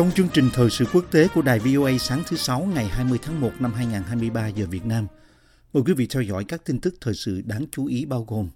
Trong chương trình thời sự quốc tế của đài VOA sáng thứ Sáu ngày 20 tháng 1 năm 2023 giờ Việt Nam, mời quý vị theo dõi các tin tức thời sự đáng chú ý bao gồm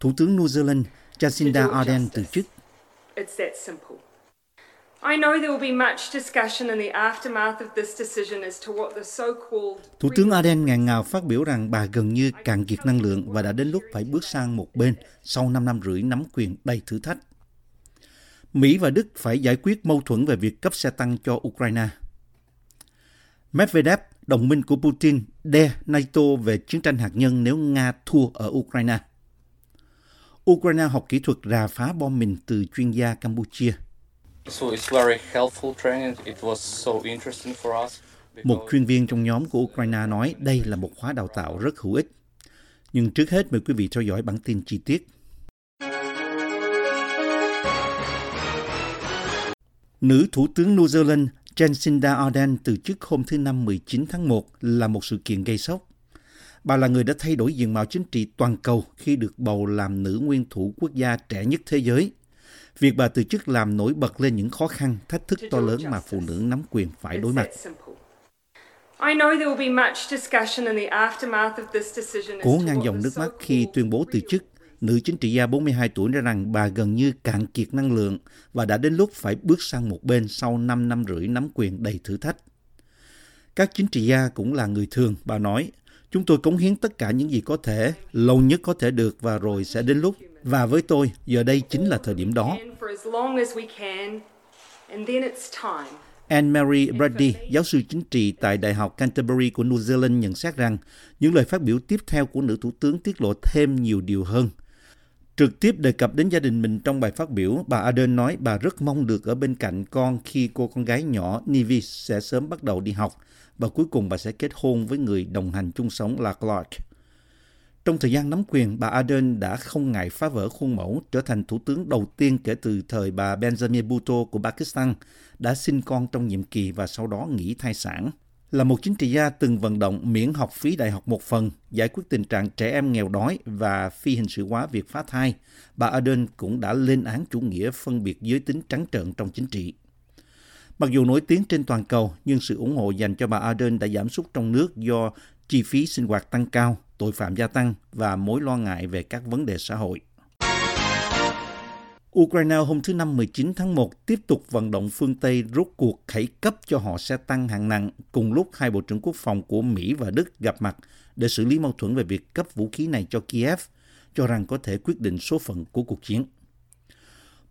Thủ tướng New Zealand Jacinda Ardern từ chức, It's that simple. I know there will be much discussion in the aftermath of this decision as to what the so-called Thủ tướng Ardern ngàn ngào phát biểu rằng bà gần như cạn kiệt năng lượng và đã đến lúc phải bước sang một bên sau 5 năm rưỡi nắm quyền đầy thử thách. Mỹ và Đức phải giải quyết mâu thuẫn về việc cấp xe tăng cho Ukraine. Medvedev, đồng minh của Putin, đe NATO về chiến tranh hạt nhân nếu Nga thua ở Ukraine. Ukraine học kỹ thuật rà phá bom mìn từ chuyên gia Campuchia. So it's very helpful training. It was so interesting for us. Một chuyên viên trong nhóm của Ukraine nói đây là một khóa đào tạo rất hữu ích. Nhưng trước hết mời quý vị theo dõi bản tin chi tiết. Nữ Thủ tướng New Zealand Jacinda Ardern từ chức hôm thứ Năm 19 tháng 1 là một sự kiện gây sốc. Bà là người đã thay đổi diện mạo chính trị toàn cầu khi được bầu làm nữ nguyên thủ quốc gia trẻ nhất thế giới. Việc bà từ chức làm nổi bật lên những khó khăn, thách thức to lớn mà phụ nữ nắm quyền phải đối mặt. that simple. I know there will be much discussion in the aftermath of this decision as Cố ngăn dòng nước mắt khi tuyên bố từ chức, nữ chính trị gia 42 tuổi nói rằng bà gần như cạn kiệt năng lượng và đã đến lúc phải bước sang một bên sau 5 năm rưỡi nắm quyền đầy thử thách. Các chính trị gia cũng là người thường, bà nói. Chúng tôi cống hiến tất cả những gì có thể, lâu nhất có thể được và rồi sẽ đến lúc. Và với tôi, giờ đây chính là thời điểm đó. Anne-Marie Brady, giáo sư chính trị tại Đại học Canterbury của New Zealand nhận xét rằng những lời phát biểu tiếp theo của nữ thủ tướng tiết lộ thêm nhiều điều hơn. Trực tiếp đề cập đến gia đình mình trong bài phát biểu, bà Ardern nói bà rất mong được ở bên cạnh con khi cô con gái nhỏ Nivi sẽ sớm bắt đầu đi học và cuối cùng bà sẽ kết hôn với người đồng hành chung sống là Clark. Trong thời gian nắm quyền, bà Ardern đã không ngại phá vỡ khuôn mẫu, trở thành thủ tướng đầu tiên kể từ thời bà Benjamin Bhutto của Pakistan đã sinh con trong nhiệm kỳ và sau đó nghỉ thai sản. Là một chính trị gia từng vận động miễn học phí đại học một phần, giải quyết tình trạng trẻ em nghèo đói và phi hình sự hóa việc phá thai, bà Ardern cũng đã lên án chủ nghĩa phân biệt giới tính trắng trợn trong chính trị. Mặc dù nổi tiếng trên toàn cầu, nhưng sự ủng hộ dành cho bà Ardern đã giảm sút trong nước do chi phí sinh hoạt tăng cao, tội phạm gia tăng và mối lo ngại về các vấn đề xã hội. Ukraine hôm thứ Năm 19 tháng 1 tiếp tục vận động phương Tây rút cuộc khẩy cấp cho họ xe tăng hạng nặng cùng lúc hai Bộ trưởng Quốc phòng của Mỹ và Đức gặp mặt để xử lý mâu thuẫn về việc cấp vũ khí này cho Kiev, cho rằng có thể quyết định số phận của cuộc chiến.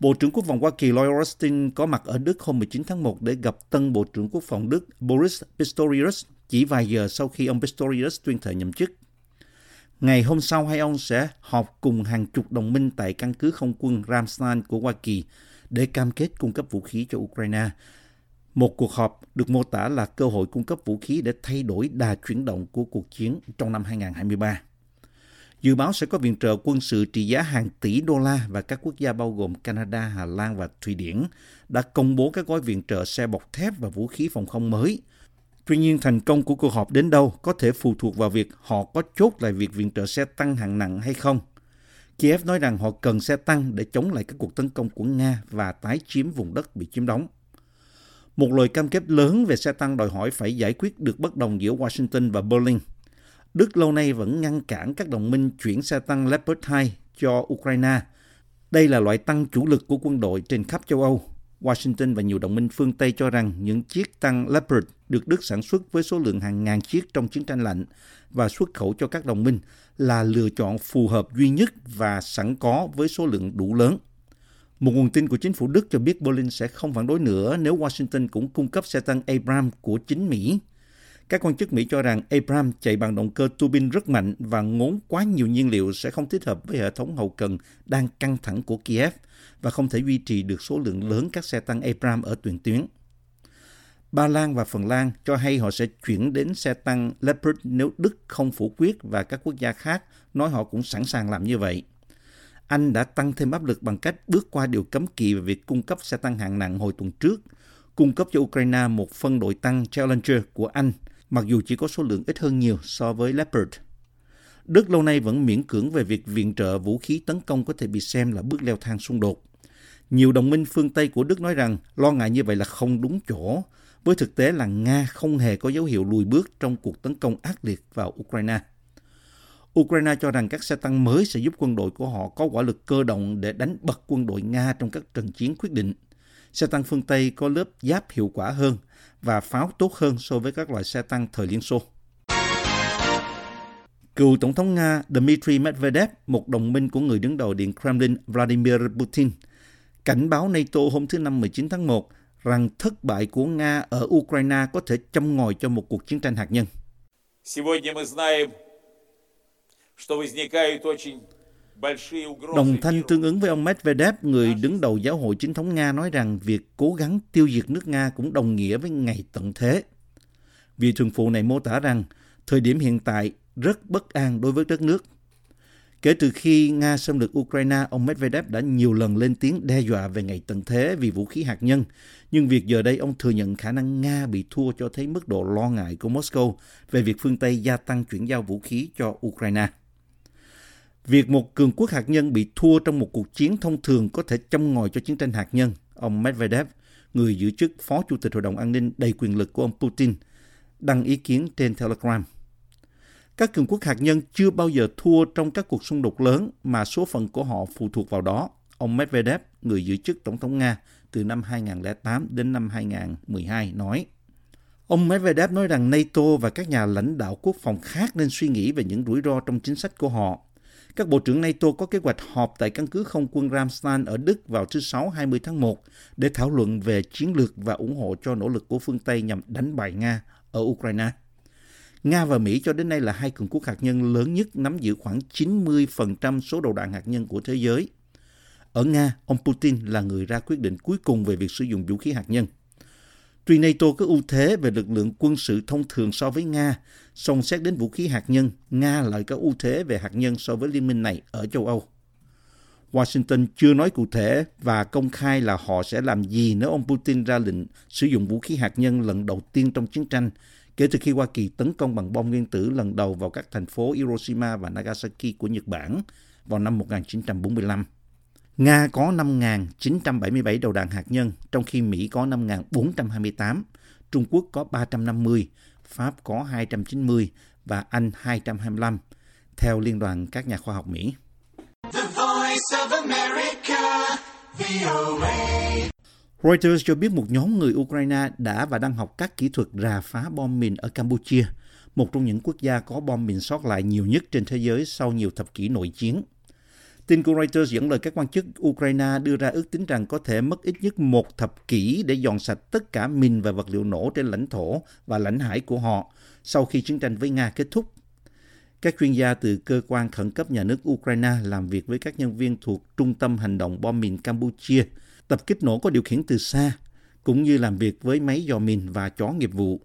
Bộ trưởng Quốc phòng Hoa Kỳ Lloyd Austin có mặt ở Đức hôm 19 tháng 1 để gặp tân Bộ trưởng Quốc phòng Đức Boris Pistorius chỉ vài giờ sau khi ông Pistorius tuyên thệ nhậm chức. Ngày hôm sau, hai ông sẽ họp cùng hàng chục đồng minh tại căn cứ không quân Ramstein của Hoa Kỳ để cam kết cung cấp vũ khí cho Ukraine. Một cuộc họp được mô tả là cơ hội cung cấp vũ khí để thay đổi đà chuyển động của cuộc chiến trong năm 2023. Dự báo sẽ có viện trợ quân sự trị giá hàng tỷ đô la và các quốc gia bao gồm Canada, Hà Lan và Thụy Điển đã công bố các gói viện trợ xe bọc thép và vũ khí phòng không mới. Tuy nhiên, thành công của cuộc họp đến đâu có thể phụ thuộc vào việc họ có chốt lại việc viện trợ xe tăng hạng nặng hay không. Kiev nói rằng họ cần xe tăng để chống lại các cuộc tấn công của Nga và tái chiếm vùng đất bị chiếm đóng. Một lời cam kết lớn về xe tăng đòi hỏi phải giải quyết được bất đồng giữa Washington và Berlin. Đức lâu nay vẫn ngăn cản các đồng minh chuyển xe tăng Leopard 2 cho Ukraine. Đây là loại tăng chủ lực của quân đội trên khắp châu Âu. Washington và nhiều đồng minh phương Tây cho rằng những chiếc tăng Leopard được Đức sản xuất với số lượng hàng ngàn chiếc trong chiến tranh lạnh và xuất khẩu cho các đồng minh là lựa chọn phù hợp duy nhất và sẵn có với số lượng đủ lớn. Một nguồn tin của chính phủ Đức cho biết Berlin sẽ không phản đối nữa nếu Washington cũng cung cấp xe tăng Abrams của chính Mỹ. Các quan chức Mỹ cho rằng Abrams chạy bằng động cơ tua bin rất mạnh và ngốn quá nhiều nhiên liệu sẽ không thích hợp với hệ thống hậu cần đang căng thẳng của Kiev và không thể duy trì được số lượng lớn các xe tăng Abrams ở tuyển tuyến. Ba Lan và Phần Lan cho hay họ sẽ chuyển đến xe tăng Leopard nếu Đức không phủ quyết và các quốc gia khác nói họ cũng sẵn sàng làm như vậy. Anh đã tăng thêm áp lực bằng cách bước qua điều cấm kỵ về việc cung cấp xe tăng hạng nặng hồi tuần trước, cung cấp cho Ukraine một phân đội tăng Challenger của Anh, mặc dù chỉ có số lượng ít hơn nhiều so với Leopard. Đức lâu nay vẫn miễn cưỡng về việc viện trợ vũ khí tấn công có thể bị xem là bước leo thang xung đột. Nhiều đồng minh phương Tây của Đức nói rằng lo ngại như vậy là không đúng chỗ, với thực tế là Nga không hề có dấu hiệu lùi bước trong cuộc tấn công ác liệt vào Ukraine. Ukraine cho rằng các xe tăng mới sẽ giúp quân đội của họ có quả lực cơ động để đánh bật quân đội Nga trong các trận chiến quyết định. Xe tăng phương Tây có lớp giáp hiệu quả hơn và pháo tốt hơn so với các loại xe tăng thời Liên Xô. Cựu Tổng thống Nga Dmitry Medvedev, một đồng minh của người đứng đầu Điện Kremlin Vladimir Putin, cảnh báo NATO hôm thứ Năm 19 tháng 1 rằng thất bại của Nga ở Ukraine có thể châm ngòi cho một cuộc chiến tranh hạt nhân. Đồng thanh tương ứng với ông Medvedev, người đứng đầu giáo hội chính thống Nga nói rằng việc cố gắng tiêu diệt nước Nga cũng đồng nghĩa với ngày tận thế. Vị thường phụ này mô tả rằng thời điểm hiện tại rất bất an đối với đất nước Kể từ khi Nga xâm lược Ukraine, ông Medvedev đã nhiều lần lên tiếng đe dọa về ngày tận thế vì vũ khí hạt nhân. Nhưng việc giờ đây ông thừa nhận khả năng Nga bị thua cho thấy mức độ lo ngại của Moscow về việc phương Tây gia tăng chuyển giao vũ khí cho Ukraine. Việc một cường quốc hạt nhân bị thua trong một cuộc chiến thông thường có thể châm ngòi cho chiến tranh hạt nhân. Ông Medvedev, người giữ chức Phó Chủ tịch Hội đồng An ninh đầy quyền lực của ông Putin, đăng ý kiến trên Telegram. Các cường quốc hạt nhân chưa bao giờ thua trong các cuộc xung đột lớn mà số phận của họ phụ thuộc vào đó. Ông Medvedev, người giữ chức Tổng thống Nga từ năm 2008 đến năm 2012, nói. Ông Medvedev nói rằng NATO và các nhà lãnh đạo quốc phòng khác nên suy nghĩ về những rủi ro trong chính sách của họ. Các bộ trưởng NATO có kế hoạch họp tại căn cứ không quân Ramstein ở Đức vào thứ Sáu 20 tháng 1 để thảo luận về chiến lược và ủng hộ cho nỗ lực của phương Tây nhằm đánh bại Nga ở Ukraine. Nga và Mỹ cho đến nay là hai cường quốc hạt nhân lớn nhất nắm giữ khoảng 90% số đầu đạn hạt nhân của thế giới. Ở Nga, ông Putin là người ra quyết định cuối cùng về việc sử dụng vũ khí hạt nhân. Tuy NATO có ưu thế về lực lượng quân sự thông thường so với Nga, song xét đến vũ khí hạt nhân, Nga lại có ưu thế về hạt nhân so với liên minh này ở châu Âu. Washington chưa nói cụ thể và công khai là họ sẽ làm gì nếu ông Putin ra lệnh sử dụng vũ khí hạt nhân lần đầu tiên trong chiến tranh, kể từ khi Hoa Kỳ tấn công bằng bom nguyên tử lần đầu vào các thành phố Hiroshima và Nagasaki của Nhật Bản vào năm 1945. Nga có 5.977 đầu đạn hạt nhân, trong khi Mỹ có 5.428, Trung Quốc có 350, Pháp có 290 và Anh 225, theo Liên đoàn các nhà khoa học Mỹ. The voice of America, VOA. Reuters cho biết một nhóm người Ukraine đã và đang học các kỹ thuật rà phá bom mìn ở Campuchia, một trong những quốc gia có bom mìn sót lại nhiều nhất trên thế giới sau nhiều thập kỷ nội chiến. Tin của Reuters dẫn lời các quan chức Ukraine đưa ra ước tính rằng có thể mất ít nhất một thập kỷ để dọn sạch tất cả mìn và vật liệu nổ trên lãnh thổ và lãnh hải của họ sau khi chiến tranh với Nga kết thúc. Các chuyên gia từ cơ quan khẩn cấp nhà nước Ukraine làm việc với các nhân viên thuộc Trung tâm Hành động bom mìn Campuchia, tập kích nổ có điều khiển từ xa, cũng như làm việc với máy dò mìn và chó nghiệp vụ.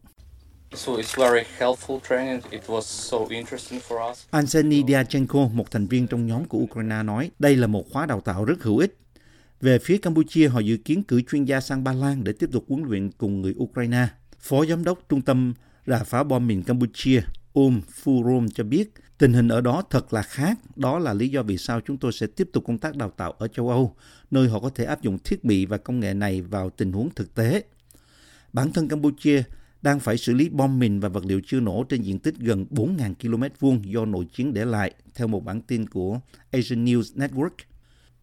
So it's very helpful training. It was so interesting for us. Arseny Diachenko, một thành viên trong nhóm của Ukraine nói đây là một khóa đào tạo rất hữu ích. Về phía Campuchia, họ dự kiến cử chuyên gia sang Ba Lan để tiếp tục huấn luyện cùng người Ukraine. Phó giám đốc trung tâm rà phá bom mìn Campuchia, Um Furom cho biết tình hình ở đó thật là khác. Đó là lý do vì sao chúng tôi sẽ tiếp tục công tác đào tạo ở châu Âu, nơi họ có thể áp dụng thiết bị và công nghệ này vào tình huống thực tế. Bản thân Campuchia đang phải xử lý bom mìn và vật liệu chưa nổ trên diện tích gần 4.000 km vuông do nội chiến để lại, theo một bản tin của Asian News Network.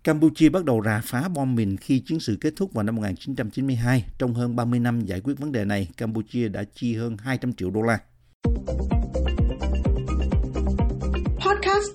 Campuchia bắt đầu rà phá bom mìn khi chiến sự kết thúc vào năm 1992. Trong hơn 30 năm giải quyết vấn đề này, Campuchia đã chi hơn 200 triệu đô la.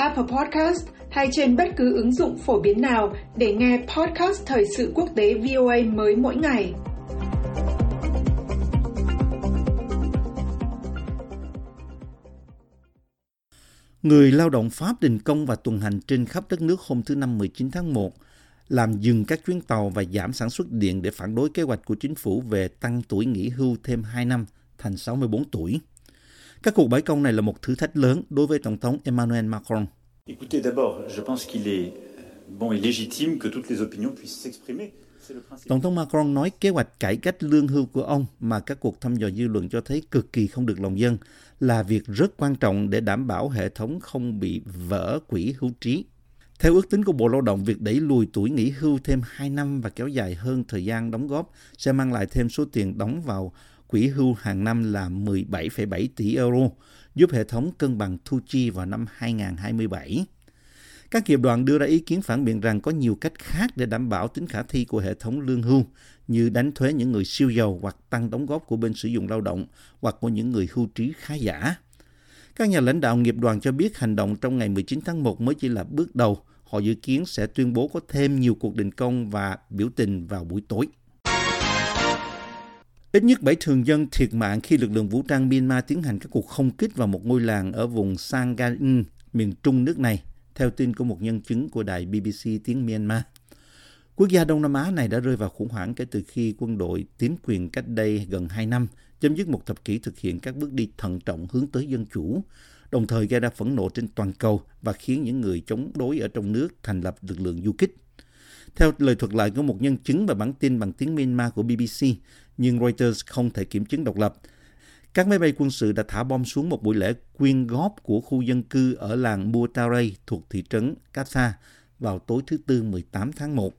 Apple Podcast hay trên bất cứ ứng dụng phổ biến nào để nghe podcast Thời sự quốc tế VOA mới mỗi ngày. Người lao động Pháp đình công và tuần hành trên khắp đất nước hôm thứ Năm 19 tháng 1 làm dừng các chuyến tàu và giảm sản xuất điện để phản đối kế hoạch của chính phủ về tăng tuổi nghỉ hưu thêm 2 năm thành 64 tuổi. Các cuộc bãi công này là một thử thách lớn đối với Tổng thống Emmanuel Macron. Écoutez, d'abord, je pense qu'il est bon et légitime que toutes les opinions puissent s'exprimer. Tổng thống Macron nói kế hoạch cải cách lương hưu của ông mà các cuộc thăm dò dư luận cho thấy cực kỳ không được lòng dân là việc rất quan trọng để đảm bảo hệ thống không bị vỡ quỹ hưu trí. Theo ước tính của Bộ Lao động, việc đẩy lùi tuổi nghỉ hưu thêm 2 năm và kéo dài hơn thời gian đóng góp sẽ mang lại thêm số tiền đóng vào quỹ hưu hàng năm là 17,7 tỷ euro, giúp hệ thống cân bằng thu chi vào năm 2027. Các nghiệp đoàn đưa ra ý kiến phản biện rằng có nhiều cách khác để đảm bảo tính khả thi của hệ thống lương hưu, như đánh thuế những người siêu giàu hoặc tăng đóng góp của bên sử dụng lao động hoặc của những người hưu trí khá giả. Các nhà lãnh đạo nghiệp đoàn cho biết hành động trong ngày 19 tháng 1 mới chỉ là bước đầu. Họ dự kiến sẽ tuyên bố có thêm nhiều cuộc đình công và biểu tình vào buổi tối. Ít nhất 7 thường dân thiệt mạng khi lực lượng vũ trang Myanmar tiến hành các cuộc không kích vào một ngôi làng ở vùng Sangain, miền trung nước này, theo tin của một nhân chứng của đài BBC tiếng Myanmar. Quốc gia Đông Nam Á này đã rơi vào khủng hoảng kể từ khi quân đội tiến quyền cách đây gần 2 năm, chấm dứt một thập kỷ thực hiện các bước đi thận trọng hướng tới dân chủ, đồng thời gây ra phẫn nộ trên toàn cầu và khiến những người chống đối ở trong nước thành lập lực lượng du kích. Theo lời thuật lại của một nhân chứng và bản tin bằng tiếng Myanmar của BBC, nhưng Reuters không thể kiểm chứng độc lập. Các máy bay quân sự đã thả bom xuống một buổi lễ quyên góp của khu dân cư ở làng Mutaray thuộc thị trấn Kasa vào tối thứ Tư 18 tháng 1.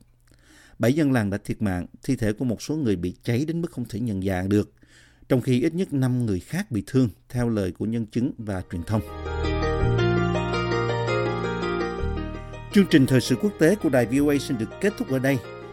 Bảy dân làng đã thiệt mạng, thi thể của một số người bị cháy đến mức không thể nhận dạng được, trong khi ít nhất 5 người khác bị thương, theo lời của nhân chứng và truyền thông. Chương trình thời sự quốc tế của đài VOA xin được kết thúc ở đây.